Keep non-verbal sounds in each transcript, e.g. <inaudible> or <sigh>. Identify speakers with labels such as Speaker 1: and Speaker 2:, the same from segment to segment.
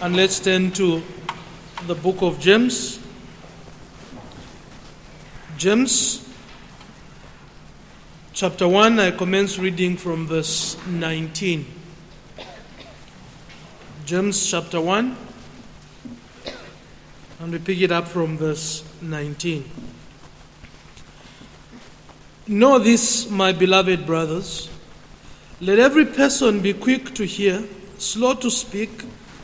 Speaker 1: And let's turn to the book of James. James chapter 1, I commence reading from verse 19. James chapter 1, and we pick it up from verse 19. Know this, my beloved brothers. Let every person be quick to hear, slow to speak,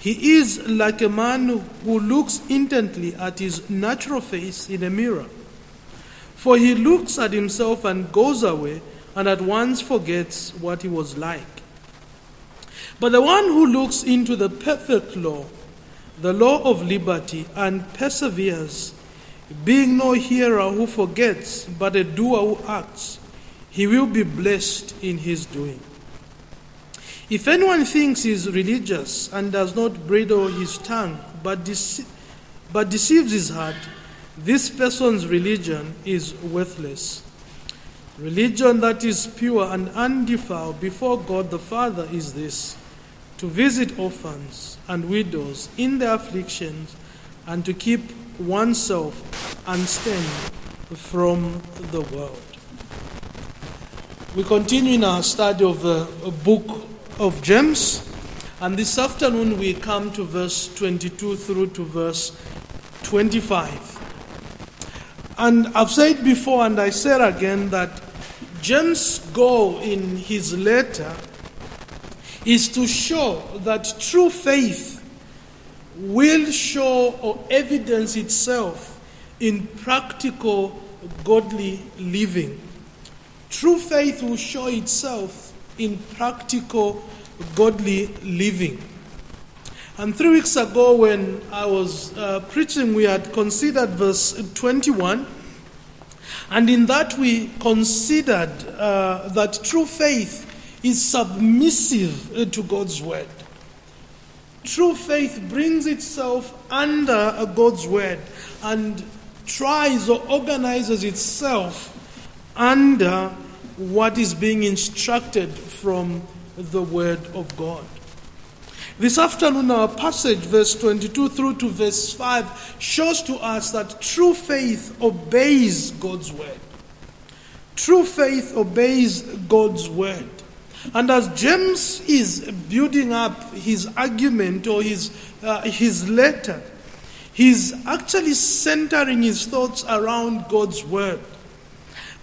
Speaker 1: he is like a man who looks intently at his natural face in a mirror. For he looks at himself and goes away and at once forgets what he was like. But the one who looks into the perfect law, the law of liberty, and perseveres, being no hearer who forgets, but a doer who acts, he will be blessed in his doing. If anyone thinks he is religious and does not bridle his tongue, but, dece- but deceives his heart, this person's religion is worthless. Religion that is pure and undefiled before God the Father is this to visit orphans and widows in their afflictions and to keep oneself unstained from the world. We continue in our study of the book of James, and this afternoon we come to verse 22 through to verse 25. And I've said before, and I said again, that James' goal in his letter is to show that true faith will show or evidence itself in practical godly living. True faith will show itself in practical godly living. And three weeks ago, when I was uh, preaching, we had considered verse 21. And in that, we considered uh, that true faith is submissive uh, to God's word. True faith brings itself under God's word and tries or organizes itself under what is being instructed from the Word of God. This afternoon, our passage, verse 22 through to verse 5, shows to us that true faith obeys God's Word. True faith obeys God's Word. And as James is building up his argument or his, uh, his letter, he's actually centering his thoughts around God's Word.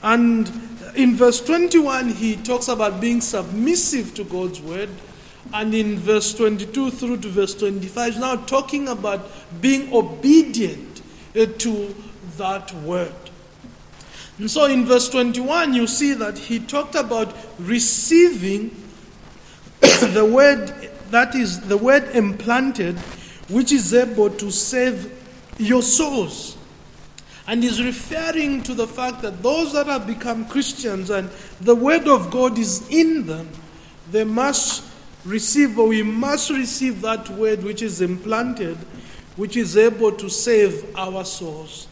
Speaker 1: And in verse 21, he talks about being submissive to God's word. And in verse 22 through to verse 25, he's now talking about being obedient uh, to that word. And so in verse 21, you see that he talked about receiving <coughs> the word, that is, the word implanted, which is able to save your souls. And he's referring to the fact that those that have become Christians and the Word of God is in them, they must receive, or we must receive that Word which is implanted, which is able to save our souls.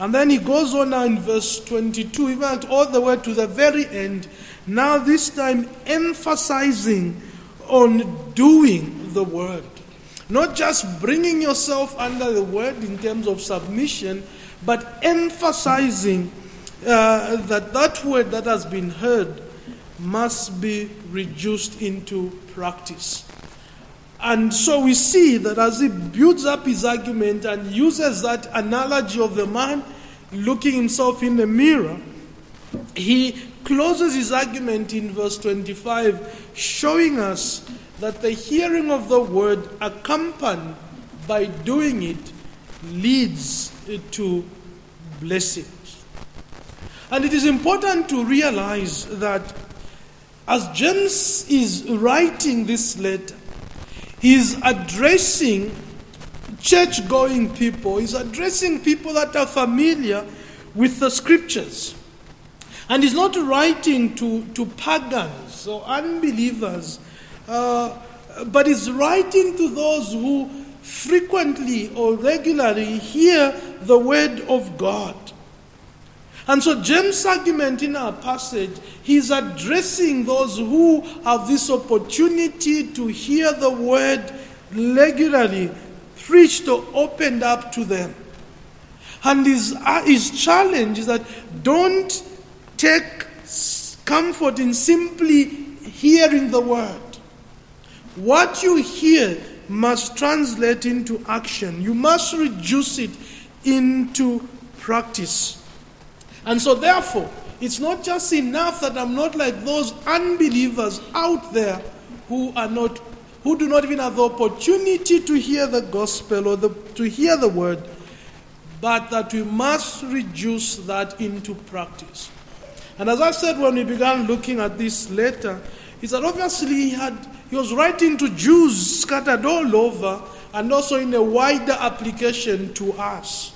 Speaker 1: And then he goes on now in verse 22, even all the way to the very end, now this time emphasizing on doing the Word. Not just bringing yourself under the Word in terms of submission but emphasizing uh, that that word that has been heard must be reduced into practice. And so we see that as he builds up his argument and uses that analogy of the man looking himself in the mirror, he closes his argument in verse 25, showing us that the hearing of the word accompanied by doing it leads to blessings. And it is important to realize that as James is writing this letter, he is addressing church going people. He's addressing people that are familiar with the scriptures. And he's not writing to, to pagans or unbelievers, uh, but he's writing to those who frequently or regularly hear the word of God. And so, James' argument in our passage, he's addressing those who have this opportunity to hear the word regularly preached or opened up to them. And his, uh, his challenge is that don't take comfort in simply hearing the word. What you hear must translate into action. You must reduce it into practice. And so, therefore, it's not just enough that I'm not like those unbelievers out there who are not, who do not even have the opportunity to hear the gospel or the, to hear the word, but that we must reduce that into practice. And as I said when we began looking at this letter, is that obviously he had he was writing to Jews scattered all over and also in a wider application to us.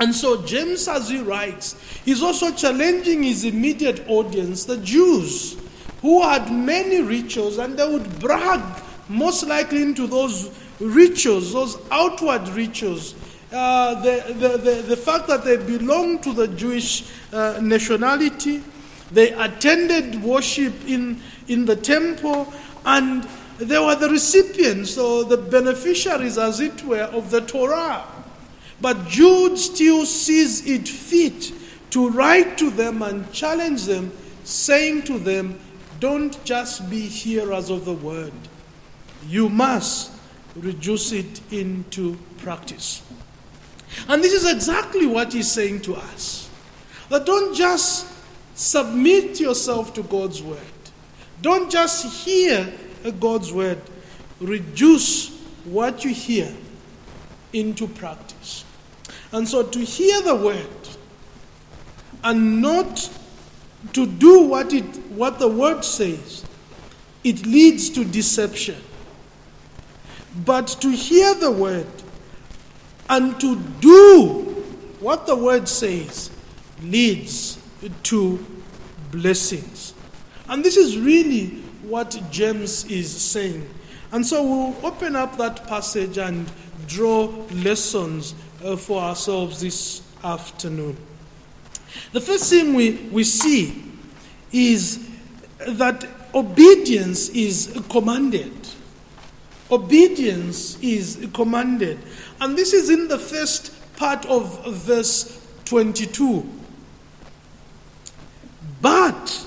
Speaker 1: And so James, as he writes, is also challenging his immediate audience, the Jews, who had many rituals, and they would brag most likely into those rituals, those outward rituals. Uh, the, the, the, the, fact that they belonged to the Jewish uh, nationality, they attended worship in, in the temple, and they were the recipients or the beneficiaries, as it were, of the Torah. But Jude still sees it fit to write to them and challenge them, saying to them, Don't just be hearers of the word, you must reduce it into practice. And this is exactly what he's saying to us. That don't just submit yourself to God's word. Don't just hear God's word. Reduce what you hear into practice. And so to hear the word and not to do what, it, what the word says, it leads to deception. But to hear the word and to do what the word says leads to blessings. And this is really what James is saying. And so we'll open up that passage and draw lessons uh, for ourselves this afternoon. The first thing we, we see is that obedience is commanded. Obedience is commanded. And this is in the first part of verse 22. But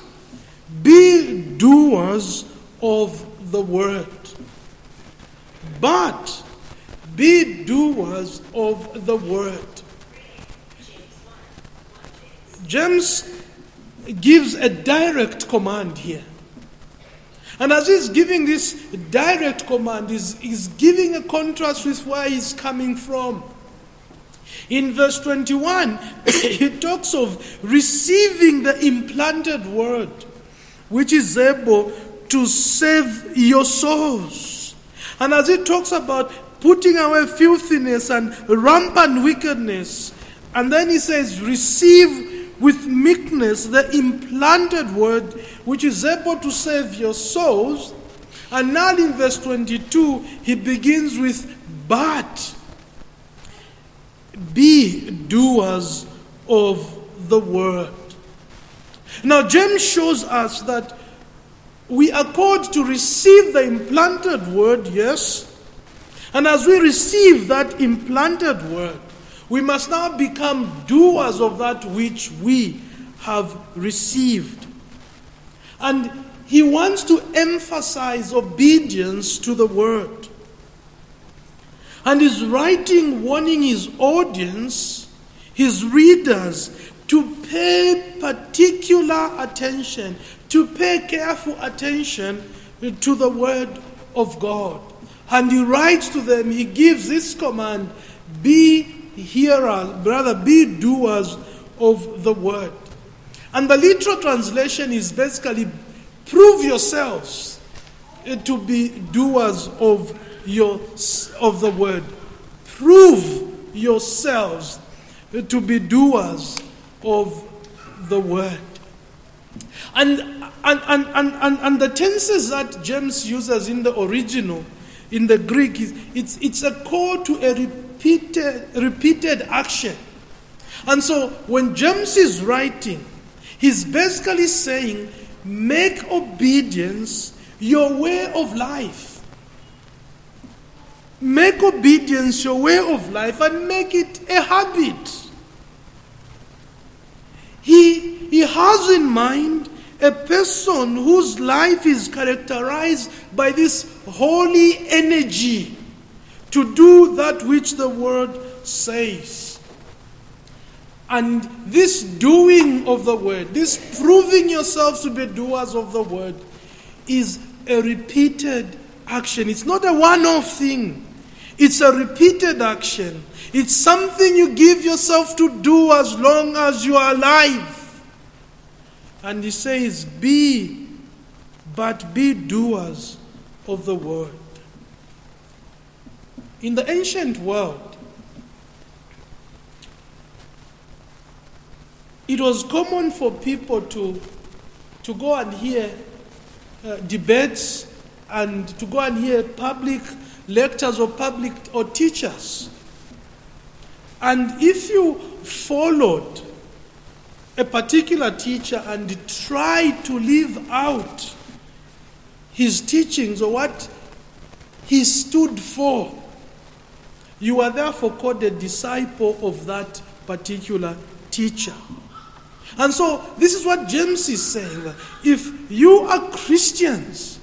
Speaker 1: be doers of the word. But be doers of the word. James gives a direct command here. And as he's giving this direct command, he's, he's giving a contrast with where he's coming from. In verse 21, <coughs> he talks of receiving the implanted word which is able to save your souls. And as it talks about putting away filthiness and rampant wickedness, and then he says, receive with meekness the implanted word which is able to save your souls. And now in verse 22, he begins with, but be doers of the word. Now, James shows us that we are called to receive the implanted word, yes. And as we receive that implanted word, we must now become doers of that which we have received. And he wants to emphasize obedience to the word. And he's writing, warning his audience, his readers, to pay particular attention, to pay careful attention to the word of God. And he writes to them, he gives this command be hearers, brother, be doers of the word. And the literal translation is basically prove yourselves to be doers of your of the word. prove yourselves to be doers of the word. And, and, and, and, and, the tenses that James uses in the original, in the Greek, is, it's, it's a call to a repeated, repeated action. And so when James is writing, he's basically saying, make obedience your way of life. Make obedience your way of life and make it a habit. He, he has in mind a person whose life is characterized by this holy energy to do that which the word says. And this doing of the word, this proving yourselves to be doers of the word, is a repeated action. It's not a one off thing, it's a repeated action. It's something you give yourself to do as long as you are alive. And he says, Be, but be doers of the word. In the ancient world, it was common for people to, to go and hear uh, debates and to go and hear public lectures or public or teachers. And if you followed a particular teacher and tried to live out his teachings or what he stood for, you are therefore called a disciple of that particular teacher. And so, this is what James is saying. If you are Christians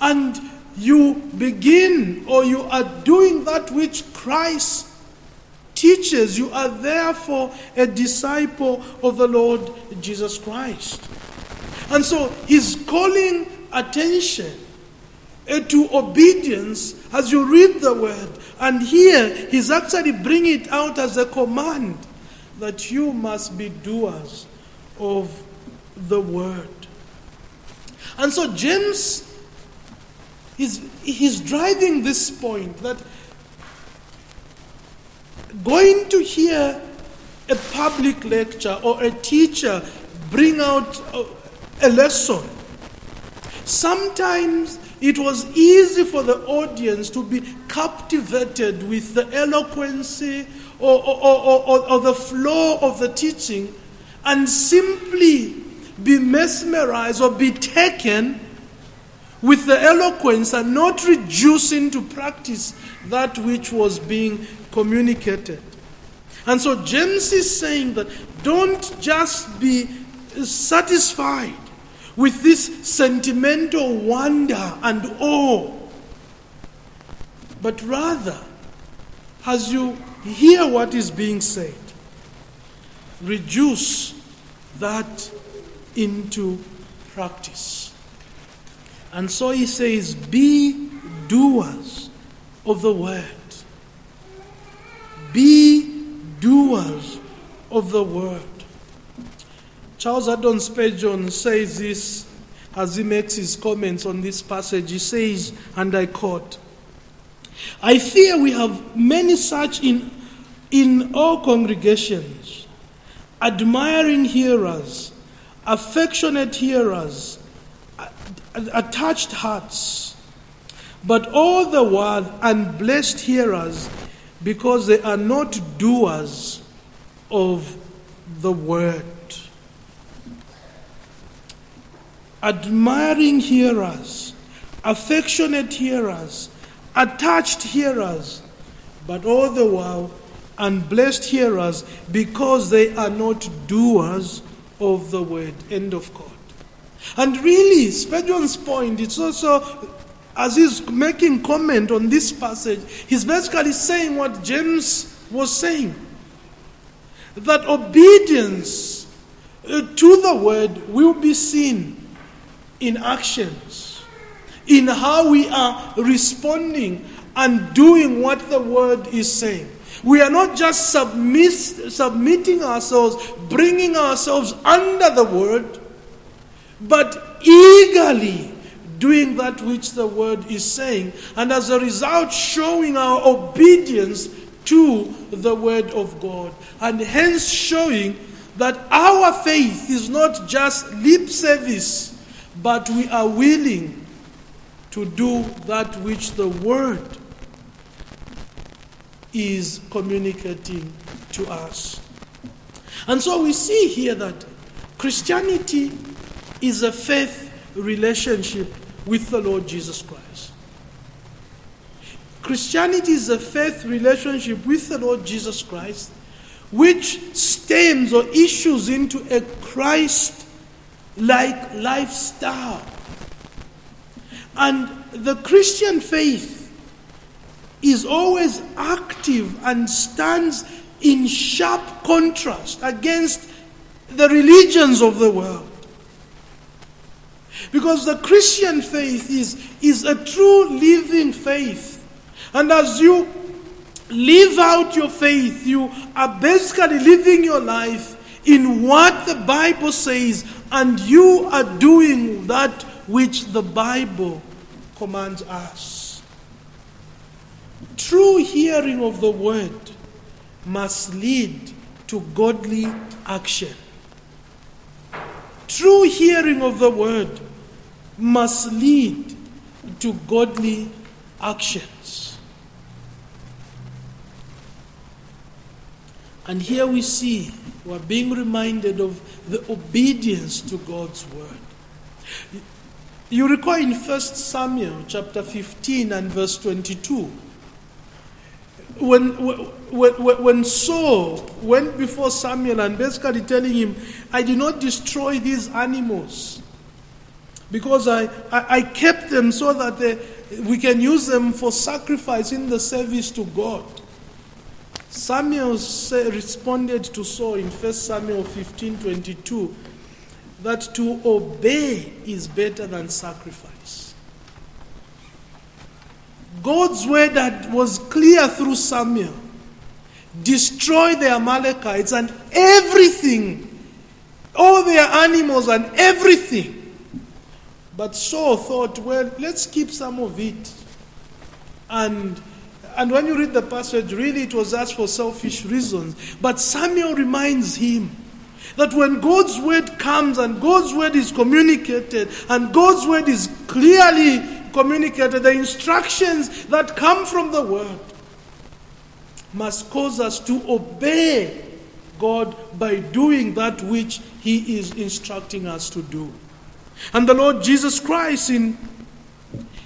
Speaker 1: and you begin or you are doing that which Christ teaches, you are therefore a disciple of the Lord Jesus Christ. And so, he's calling attention to obedience as you read the word. And here, he's actually bringing it out as a command that you must be doers of the word. And so James is he's driving this point that going to hear a public lecture or a teacher bring out a, lesson sometimes it was easy for the audience to be captivated with the eloquency or, or, or, or, the flow of the teaching and simply be mesmerized or be taken with the eloquence and not reducing to practice that which was being communicated. And so James is saying that don't just be satisfied with this sentimental wonder and awe, but rather, as you hear what is being said, reduce that into practice. And so he says, Be doers of the word. Be doers of the word. Charles Haddon Spurgeon says this as he makes his comments on this passage. He says, and I quote, I fear we have many such in, in all congregations admiring hearers, affectionate hearers, attached hearts, but all the while unblessed hearers because they are not doers of the word. Admiring hearers, affectionate hearers, attached hearers, but all the while and blessed hearers because they are not doers of the word. End of quote. And really, Spurgeon's point, it's also, as he's making comment on this passage, he's basically saying what James was saying. That obedience uh, to the word will be seen in actions, in how we are responding and doing what the word is saying. We are not just submit, submitting ourselves, bringing ourselves under the word, but eagerly doing that which the word is saying, and as a result, showing our obedience to the Word of God, and hence showing that our faith is not just lip service, but we are willing to do that which the Word is communicating to us. And so we see here that Christianity is a faith relationship with the Lord Jesus Christ. Christianity is a faith relationship with the Lord Jesus Christ, which stems or issues into a Christ like lifestyle. And the Christian faith is always active and stands in sharp contrast against the religions of the world. Because the Christian faith is, is a true living faith. And as you live out your faith, you are basically living your life in what the Bible says, and you are doing that which the Bible commands us. True hearing of the word must lead to godly action. True hearing of the word must lead to godly actions. And here we see we're being reminded of the obedience to God's word. You recall in 1 Samuel chapter 15 and verse 22 when, when, when Saul went before Samuel and basically telling him, I did not destroy these animals because I, I, I kept them so that they, we can use them for sacrifice in the service to God. Samuel say, responded to Saul in 1 Samuel 15 22 that to obey is better than sacrifice. God's word that was clear through Samuel destroy the Amalekites and everything, all their animals and everything. But Saul thought, well, let's keep some of it. And, and when you read the passage, really it was just for selfish reasons. But Samuel reminds him that when God's word comes and God's word is communicated and God's word is clearly communicated, the instructions that come from the Word must cause us to obey God by doing that which He is instructing us to do. And the Lord Jesus Christ in,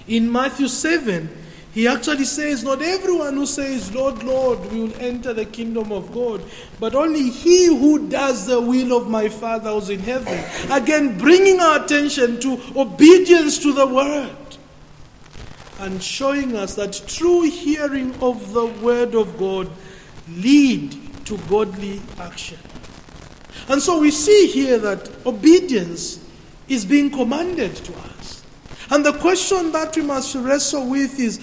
Speaker 1: in Matthew 7, he actually says, Not everyone who says, Lord, Lord, will enter the kingdom of God, but only he who does the will of my Father who's in heaven. Again, bringing our attention to obedience to the word and showing us that true hearing of the word of God lead to godly action. And so we see here that obedience is being commanded to us. And the question that we must wrestle with is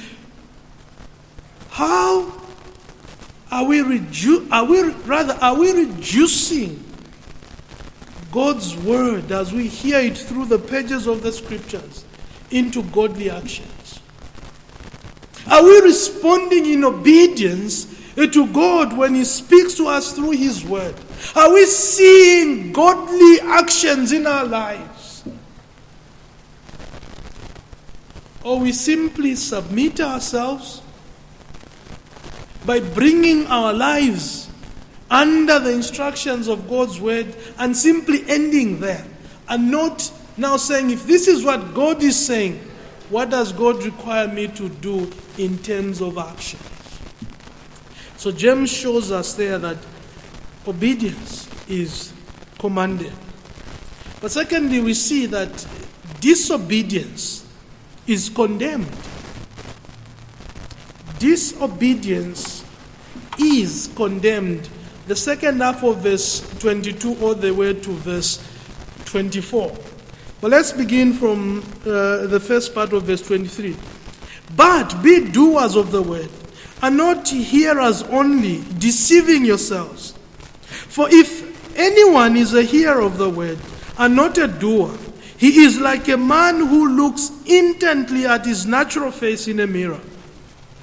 Speaker 1: how are we redu- are we rather are we reducing God's word as we hear it through the pages of the scriptures into godly actions? Are we responding in obedience to God when He speaks to us through His Word? Are we seeing godly actions in our lives? Or we simply submit ourselves by bringing our lives under the instructions of God's Word and simply ending there and not now saying, if this is what God is saying, what does God require me to do in terms of action? So James shows us there that obedience is commanded. But secondly, we see that disobedience is condemned. Disobedience is condemned. The second half of verse 22 all the way to verse 24. But let's begin from uh, the first part of verse 23. But be doers of the word, and not hearers only, deceiving yourselves. For if anyone is a hearer of the word, and not a doer, he is like a man who looks intently at his natural face in a mirror.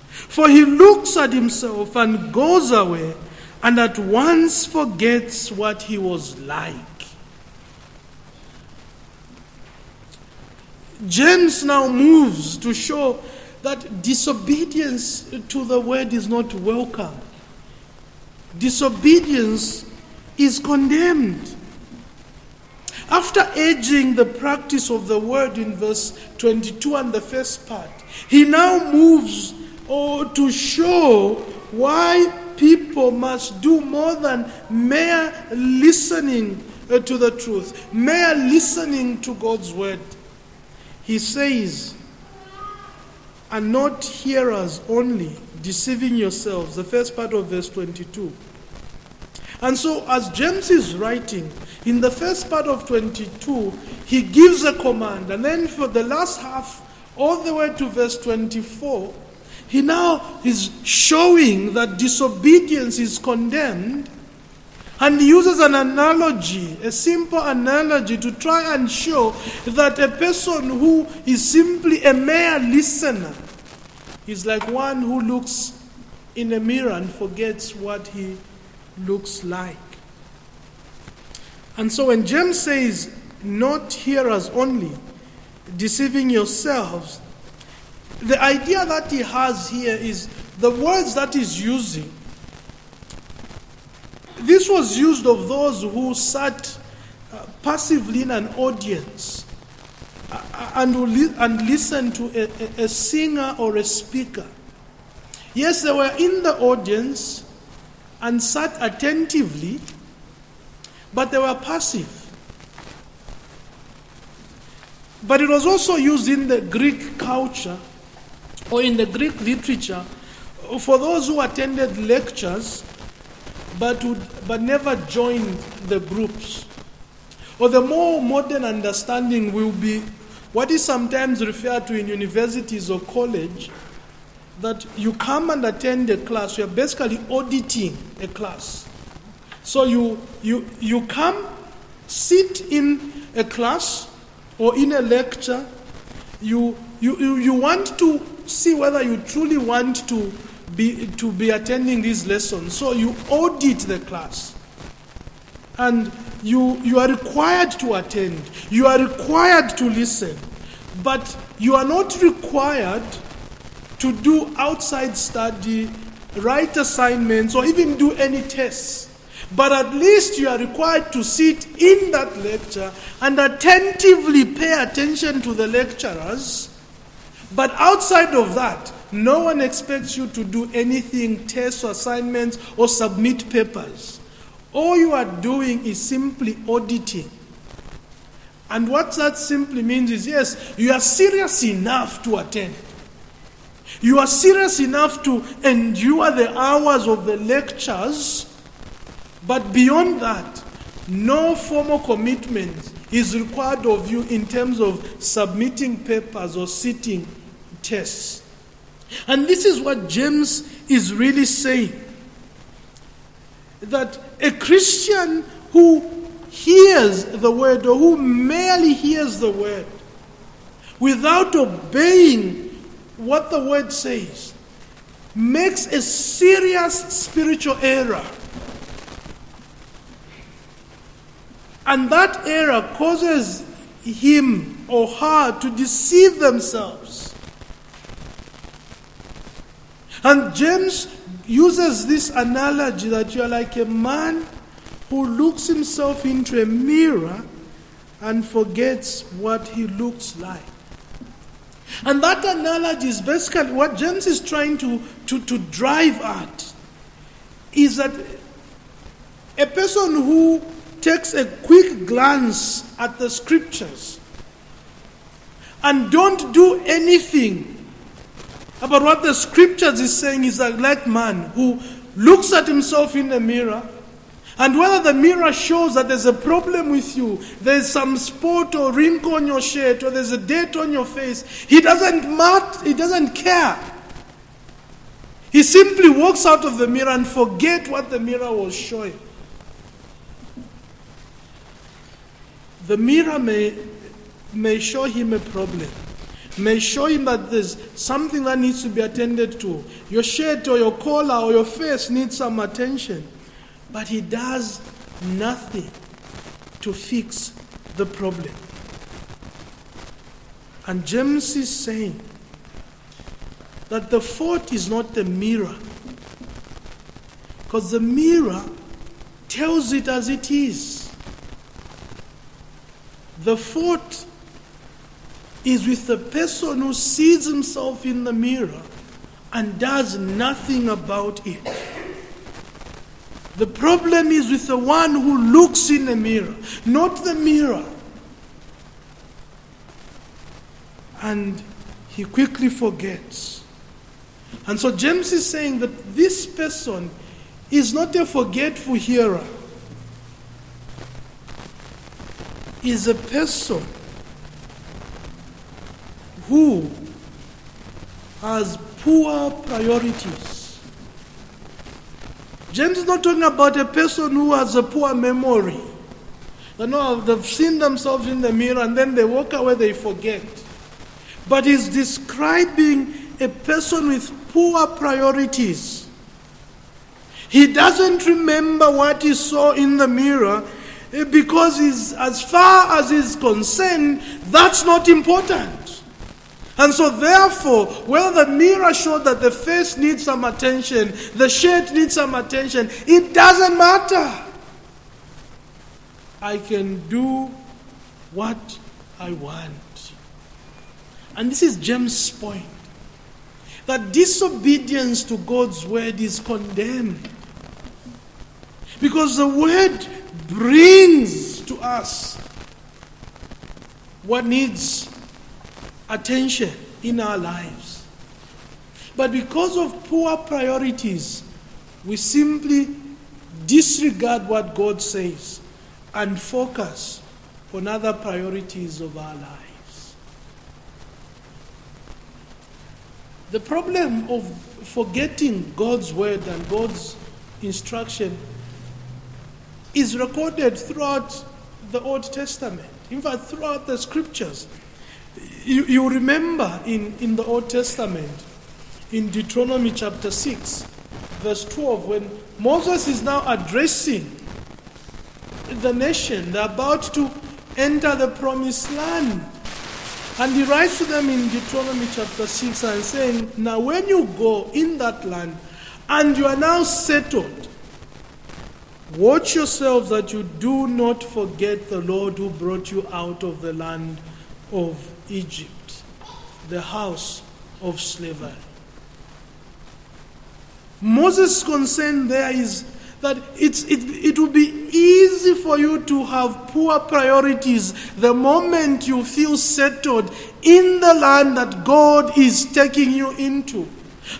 Speaker 1: For he looks at himself and goes away and at once forgets what he was like. James now moves to show that disobedience to the word is not welcome. Disobedience is condemned. After urging the practice of the word in verse 22 and the first part, he now moves oh, to show why people must do more than mere listening uh, to the truth, mere listening to God's word. He says, and not hearers only, deceiving yourselves. The first part of verse 22. And so, as James is writing, in the first part of 22, he gives a command. And then for the last half, all the way to verse 24, he now is showing that disobedience is condemned. And he uses an analogy, a simple analogy, to try and show that a person who is simply a mere listener is like one who looks in a mirror and forgets what he looks like. And so when James says, not hearers only, deceiving yourselves, the idea that he has here is the words that he's using. This was used of those who sat uh, passively in an audience uh, and, and listened to a, a singer or a speaker. Yes, they were in the audience, and sat attentively, but they were passive. But it was also used in the Greek culture or in the Greek literature for those who attended lectures but, would, but never joined the groups. Or the more modern understanding will be what is sometimes referred to in universities or college that you come and attend a class, you're basically auditing a class. So you, you, you come, sit in a class or in a lecture, you, you, you, you want to see whether you truly want to be, to be attending these lessons. So you audit the class. And you, you are required to attend, you are required to listen, but you are not required to do outside study, write assignments, or even do any tests. But at least you are required to sit in that lecture and attentively pay attention to the lecturers. But outside of that, no one expects you to do anything, tests or assignments, or submit papers. All you are doing is simply auditing. And what that simply means is yes, you are serious enough to attend. You are serious enough to endure the hours of the lectures, but beyond that, no formal commitment is required of you in terms of submitting papers or sitting tests. And this is what James is really saying that a Christian who hears the word or who merely hears the word without obeying what the word says makes a serious spiritual error. And that error causes him or her to deceive themselves. And James uses this analogy that you are like a man who looks himself into a mirror and forgets what he looks like. And that analogy is basically what James is trying to, to, to drive at is that a person who takes a quick glance at the scriptures and don't do anything about what the scriptures is saying is a like man who looks at himself in the mirror and whether the mirror shows that there's a problem with you, there's some spot or wrinkle on your shirt, or there's a date on your face, he doesn't mat, he doesn't care. He simply walks out of the mirror and forget what the mirror was showing. The mirror may, may show him a problem, may show him that there's something that needs to be attended to. Your shirt or your collar or your face needs some attention. But he does nothing to fix the problem. And James is saying that the fault is not the mirror. Because the mirror tells it as it is. The fault is with the person who sees himself in the mirror and does nothing about it. The problem is with the one who looks in the mirror, not the mirror. And he quickly forgets. And so James is saying that this person is not a forgetful hearer, is a person who has poor priorities. James is not talking about a person who has a poor memory. They know they've seen themselves in the mirror and then they walk away, they forget. But he's describing a person with poor priorities. He doesn't remember what he saw in the mirror Eh, because he's, as far as he's concerned, that's not important. And so, therefore, whether the mirror showed that the face needs some attention, the shirt needs some attention, it doesn't matter. I can do what I want. And this is James' point that disobedience to God's word is condemned. Because the word brings to us what needs attention in our lives. But because of poor priorities, we simply disregard what God says and focus on other priorities of our lives. The problem of forgetting God's word and God's instruction is recorded throughout the Old Testament. In fact, throughout the scriptures. You, you remember in, in the Old Testament, in Deuteronomy chapter 6, verse 12, when Moses is now addressing the nation, they're about to enter the promised land. And he writes to them in Deuteronomy chapter 6 and saying, Now when you go in that land and you are now settled, watch yourselves that you do not forget the Lord who brought you out of the land of Egypt, the house of slavery. Moses' concern there is that it's, it, it will be easy for you to have poor priorities the moment you feel settled in the land that God is taking you into.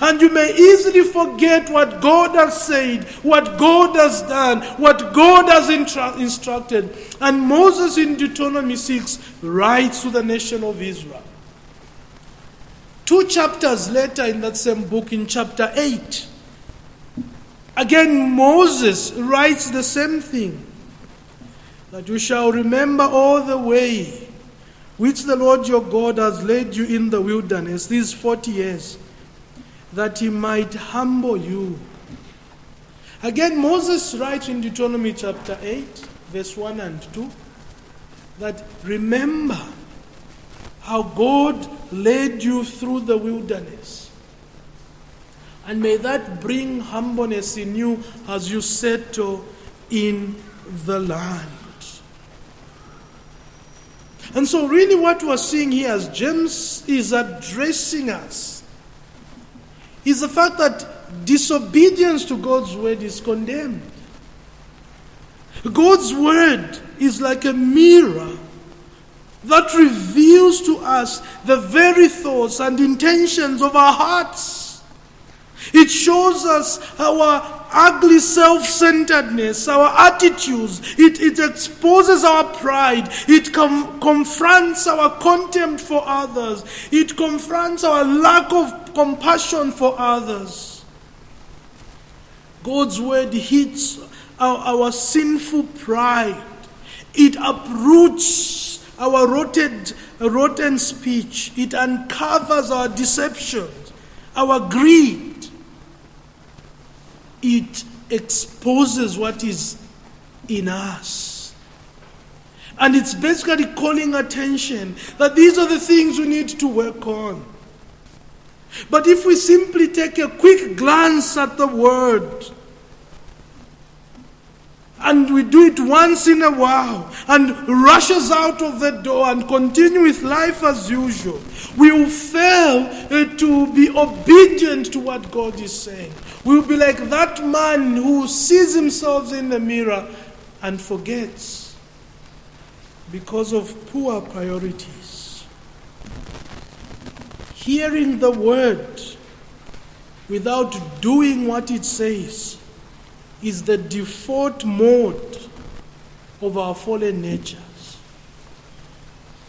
Speaker 1: And you may easily forget what God has said, what God has done, what God has intra- instructed. And Moses in Deuteronomy 6 writes to the nation of Israel. Two chapters later in that same book, in chapter 8, again Moses writes the same thing that you shall remember all the way which the Lord your God has led you in the wilderness these 40 years that he might humble you. Again, Moses writes in Deuteronomy chapter 8, verse 1 and 2, that remember how God led you through the wilderness. And may that bring humbleness in you as you settle in the land. And so, really, what we're seeing here as James is addressing us is the fact that disobedience to God's word is condemned. God's word is like a mirror that reveals to us the very thoughts and intentions of our hearts. It shows us our ugly self centeredness, our attitudes. It, it exposes our pride. It com- confronts our contempt for others. It confronts our lack of compassion for others. God's word hits our, our sinful pride. It uproots our rotten, rotten speech. It uncovers our deceptions, our greed. It exposes what is in us. And it's basically calling attention that these are the things we need to work on. But if we simply take a quick glance at the Word, and we do it once in a while and rushes out of the door and continue with life as usual, we will fail uh, to be obedient to what God is saying. We will be like that man who sees himself in the mirror and forgets because of poor priorities. Hearing the word without doing what it says is the default mode of our fallen natures.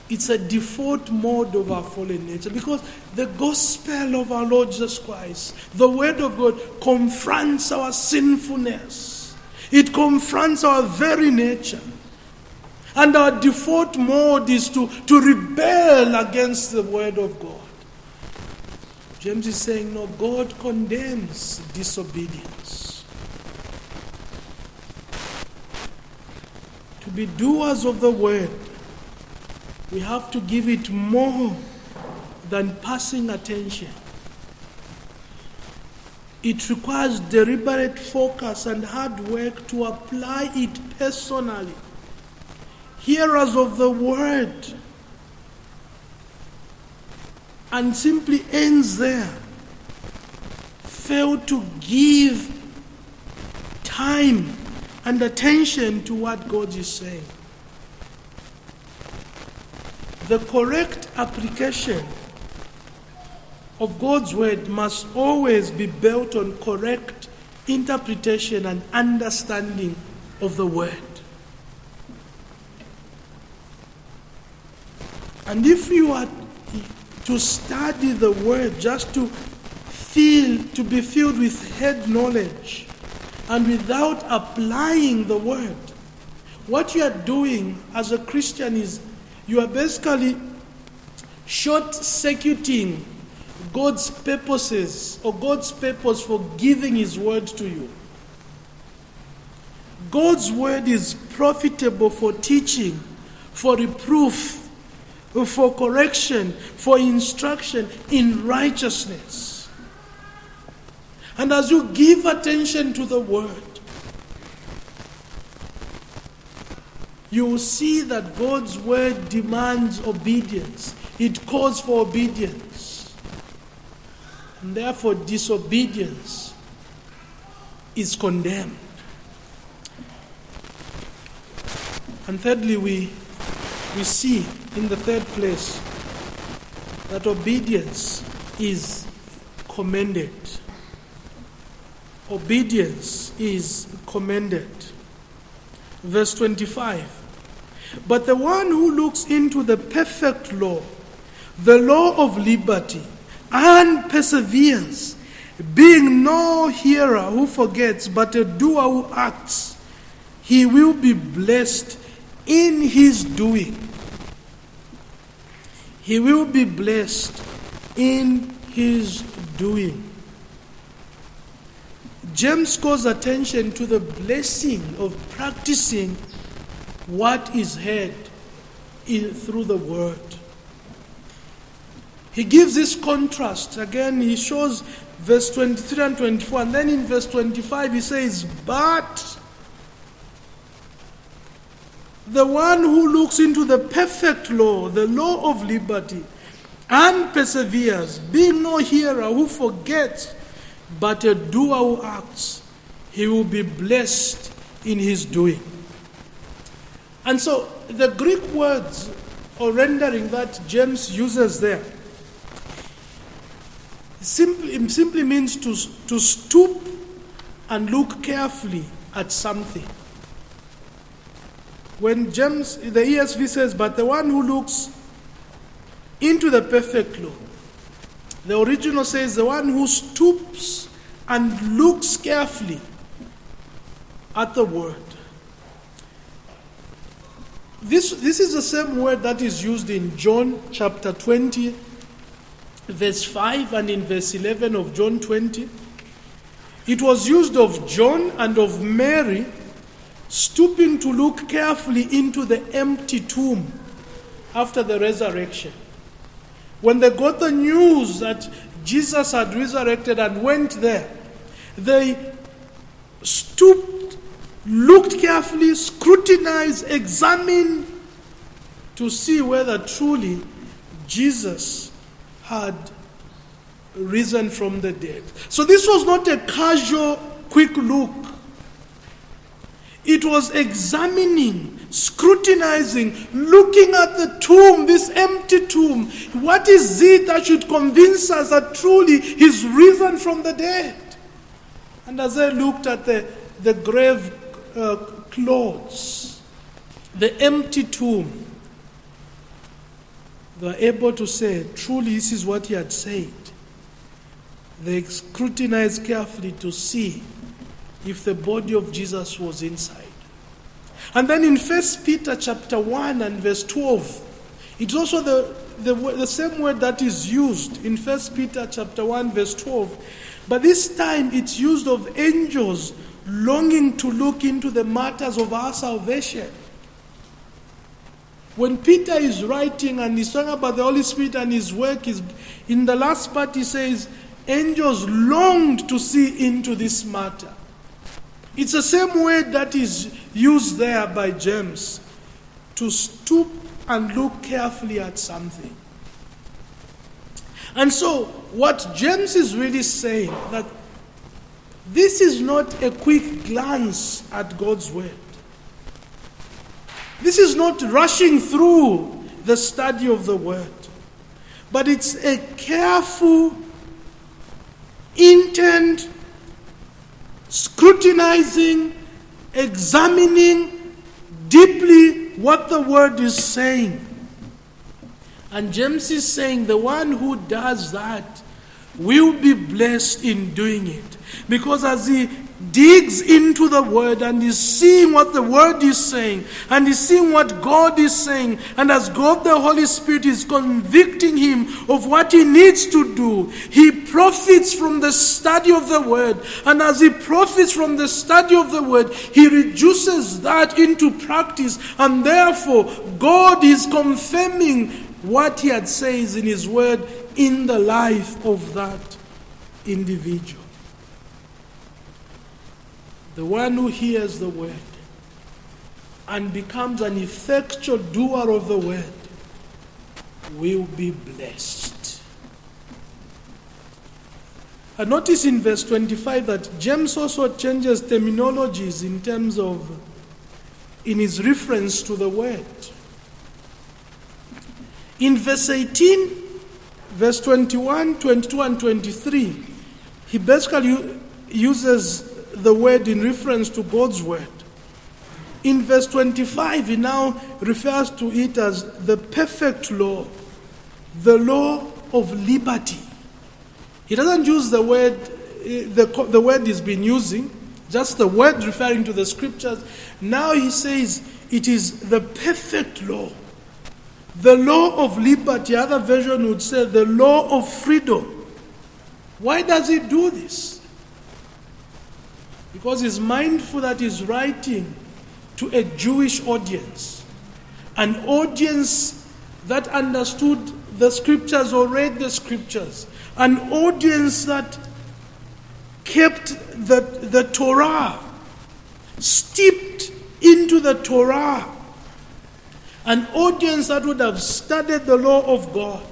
Speaker 1: It's a default mode of our fallen nature because the gospel of our Lord Jesus Christ, the word of God, confronts our sinfulness. It confronts our very nature. And our default mode is to, to rebel against the word of God. James is saying, no, God condemns disobedience. to be doers of the word, we have to give it more than passing attention. It requires deliberate focus and hard work to apply it personally. Hearers of the word and simply ends there. Fail to give time and attention to what God is saying. The correct application of God's word must always be built on correct interpretation and understanding of the word. And if you are to study the word just to feel to be filled with head knowledge, and without applying the word, what you are doing as a Christian is you are basically short circuiting God's purposes or God's purpose for giving His word to you. God's word is profitable for teaching, for reproof, for correction, for instruction in righteousness. And as you give attention to the word, you will see that God's word demands obedience. It calls for obedience. And therefore, disobedience is condemned. And thirdly, we, we see in the third place that obedience is commended obedience is commended. Verse 25. But the one who looks into the perfect law, the law of liberty, and perseveres, being no hearer who forgets, but a doer who acts, he will be blessed in his doing. He will be blessed in his doing. James calls attention to the blessing of practicing what is heard in, through the word. He gives this contrast. Again, he shows verse 23 and 24. And then in verse 25, he says, But the one who looks into the perfect law, the law of liberty, and perseveres, being no hearer who forgets, but a doer who acts, he will be blessed in his doing. And so the Greek words or rendering that James uses there simply, simply means to, to stoop and look carefully at something. When James, the ESV says, but the one who looks into the perfect law, the original says, the one who stoops and looks carefully at the word. this, this is the same word that is used in John chapter 20, verse 5, and in verse 11 of John 20. It was used of John and of Mary stooping to look carefully into the empty tomb after the resurrection. When they got the news that Jesus had resurrected and went there, they stooped, looked carefully, scrutinized, examined to see whether truly Jesus had risen from the dead. So this was not a casual, quick look. It was examining, scrutinizing, looking at the tomb, this empty tomb. What is it that should convince us that truly he's risen from the dead? And as I looked at the, the grave uh, clothes, the empty tomb, they were able to say, truly, this is what he had said. They scrutinized carefully to see if the body of Jesus was inside. And then in 1 Peter chapter 1 and verse 12, it's also the, the, the same word that is used in 1 Peter chapter 1 verse 12. But this time it's used of angels longing to look into the matters of our salvation. When Peter is writing and he's talking about the Holy Spirit and his work, is in the last part he says, angels longed to see into this matter. It's the same word that is used there by James to stoop and look carefully at something. And so, what James is really saying that this is not a quick glance at God's word. This is not rushing through the study of the word, but it's a careful, intent, scrutinizing, examining deeply what the word is saying. And James is saying the one who does that will be blessed in doing it. Because as he digs into the word and is seeing what the word is saying and is seeing what God is saying, and as God the Holy Spirit is convicting him of what he needs to do, he profits from the study of the word. And as he profits from the study of the word, he reduces that into practice, and therefore God is confirming what he had says in his word in the life of that individual. The one who hears the word and becomes an effectual doer of the word will be blessed. I notice in verse 25 that James also changes terminologies in terms of, in his reference to the word. In verse 18, verse 21, 22, and 23, he basically uses the word in reference to God's word. In verse 25, he now refers to it as the perfect law, the law of liberty. He doesn't use the word, eh, the, the word he's been using, just the word referring to the scriptures. Now he says it is the perfect law. The law of liberty, other version would say the law of freedom. Why does he do this? Because he's mindful that he's writing to a Jewish audience, an audience that understood the scriptures or read the scriptures, an audience that kept the, the Torah, steeped into the Torah, an audience that would have studied the law of God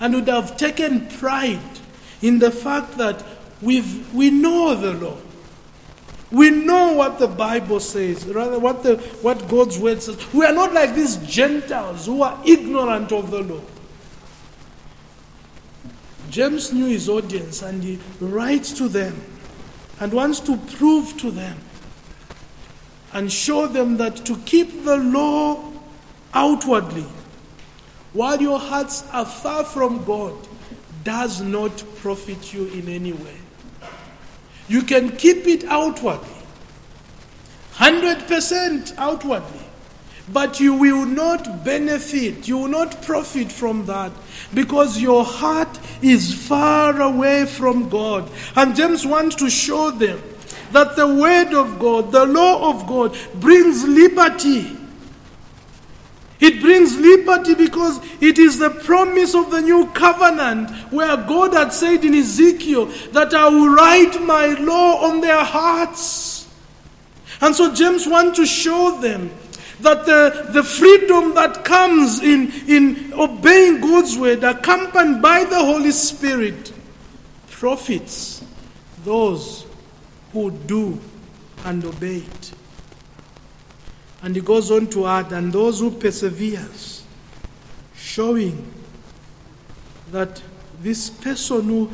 Speaker 1: and would have taken pride in the fact that we've, we know the law. We know what the Bible says, rather what, the, what God's word says. We are not like these Gentiles who are ignorant of the law. James knew his audience and he writes to them and wants to prove to them and show them that to keep the law outwardly while your hearts are far from God does not profit you in any way. You can keep it outwardly, 100% outwardly. But you will not benefit, you will not profit from that because your heart is far away from God. And James wants to show them that the Word of God, the law of God, brings liberty. It brings liberty because it is the promise of the new covenant where God had said in Ezekiel that I will write my law on their hearts. And so James wants to show them that the, the freedom that comes in, in obeying God's word, accompanied by the Holy Spirit, profits those who do and obey it. And he goes on to add, and those who perseveres, showing that this person who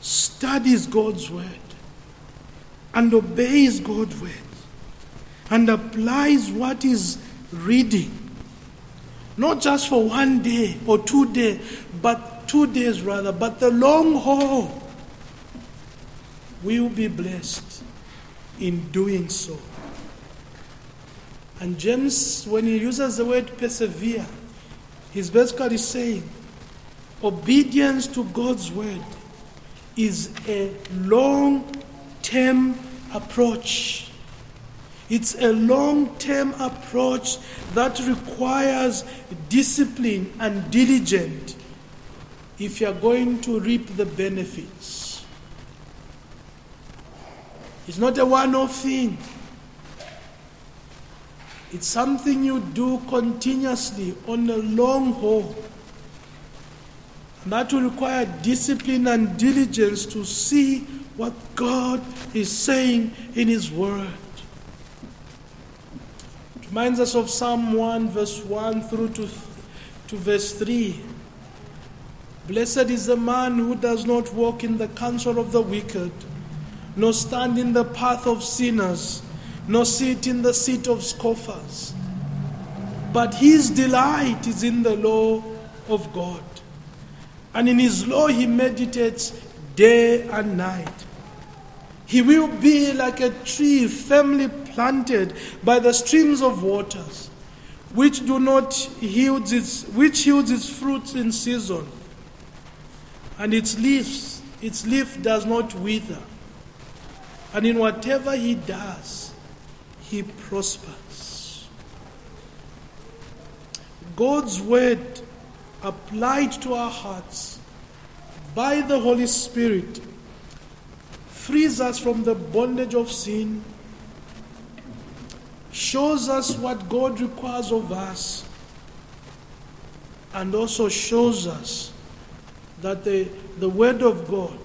Speaker 1: studies God's word and obeys God's word and applies what is reading, not just for one day or two days, but two days rather, but the long haul, will be blessed in doing so. And James, when he uses the word persevere, he's basically saying obedience to God's word is a long term approach. It's a long term approach that requires discipline and diligence if you're going to reap the benefits. It's not a one off thing. It's something you do continuously on a long haul. And that will require discipline and diligence to see what God is saying in His Word. It reminds us of Psalm 1, verse 1 through to, to verse 3. Blessed is the man who does not walk in the counsel of the wicked, nor stand in the path of sinners nor sit in the seat of scoffers. But his delight is in the law of God. And in his law he meditates day and night. He will be like a tree firmly planted by the streams of waters, which do not yield its, which yields its fruits in season, and its leaves, its leaf does not wither. And in whatever he does, he prospers. God's word applied to our hearts by the Holy Spirit frees us from the bondage of sin, shows us what God requires of us, and also shows us that the, the Word of God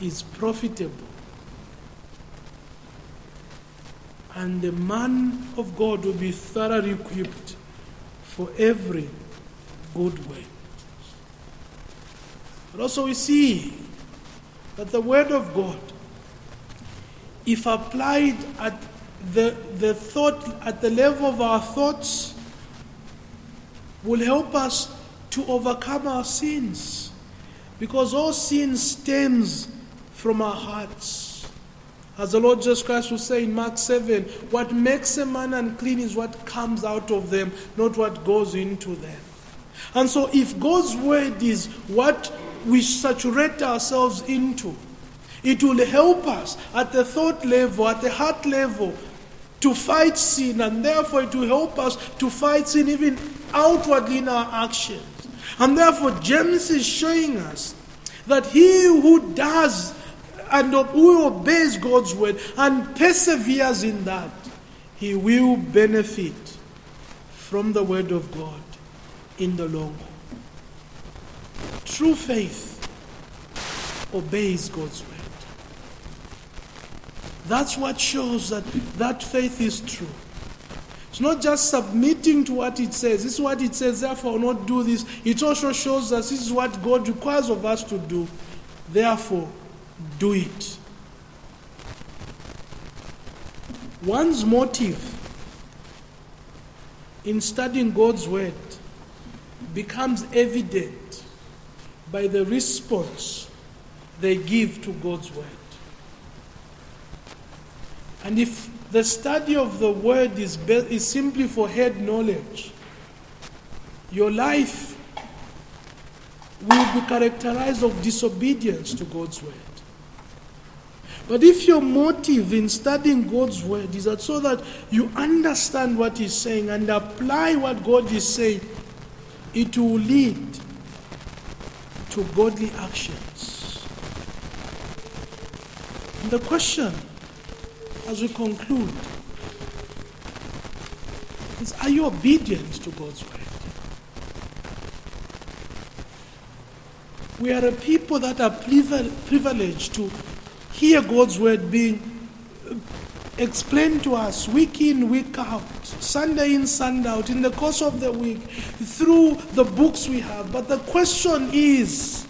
Speaker 1: is profitable and the man of God will be thoroughly equipped for every good work. But also, we see that the Word of God, if applied at the, the thought, at the level of our thoughts, will help us to overcome our sins. Because all sin stems from our hearts. As the Lord Jesus Christ will say in Mark 7, what makes a man unclean is what comes out of them, not what goes into them. And so, if God's word is what we saturate ourselves into, it will help us at the thought level, at the heart level, to fight sin, and therefore it will help us to fight sin even outwardly in our actions. And therefore, James is showing us that he who does and who obeys God's word and perseveres in that, he will benefit from the word of God in the long run. True faith obeys God's word. That's what shows that that faith is true. It's not just submitting to what it says. This is what it says, therefore, not do this. It also shows us this is what God requires of us to do. Therefore, do it. One's motive in studying God's Word becomes evident by the response they give to God's Word. And if the study of the word is, be- is simply for head knowledge, your life will be characterized of disobedience to God's word. But if your motive in studying God's word is that so that you understand what He's saying and apply what God is saying, it will lead to godly actions. And the question as we conclude is Are you obedient to God's word? We are a people that are privileged to hear God's word being uh, explained to us week in, week out, Sunday in, Sunday out, in the course of the week, through the books we have. But the question is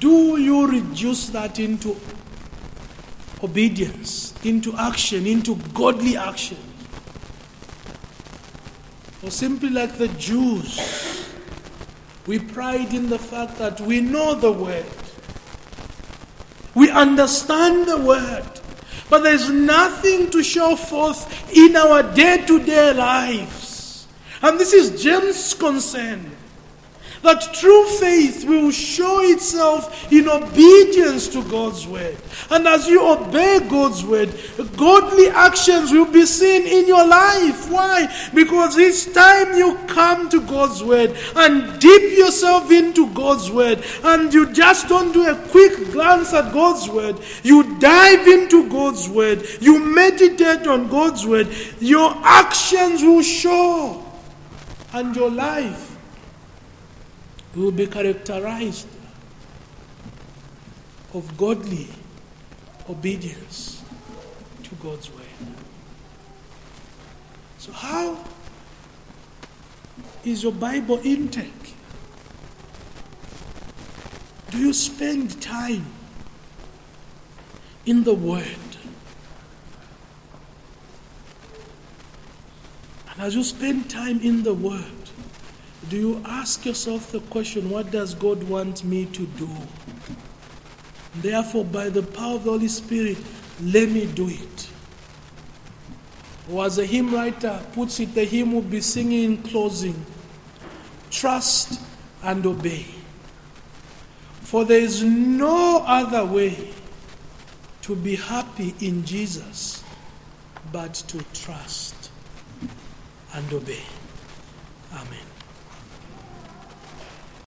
Speaker 1: do you reduce that into obedience, into action, into godly action? Or simply like the Jews, we pride in the fact that we know the word. We understand the word, but there's nothing to show forth in our day to day lives. And this is James' concern that true faith will show itself in obedience to God's word. And as you obey God's word, godly actions will be seen in your life. Why? Because each time you come to God's word and dip yourself into God's word, and you just don't do a quick glance at God's word, you dive into God's word, you meditate on God's word, your actions will show, and your life will be characterized of godly obedience to God's word. So, how is your Bible intake? Do you spend time in the Word? And as you spend time in the Word, do you ask yourself the question, what does God want me to do? Therefore, by the power of the Holy Spirit, let me do it. Or as a hymn writer puts it, the hymn will be singing in closing trust and obey. For there is no other way to be happy in Jesus but to trust and obey. Amen.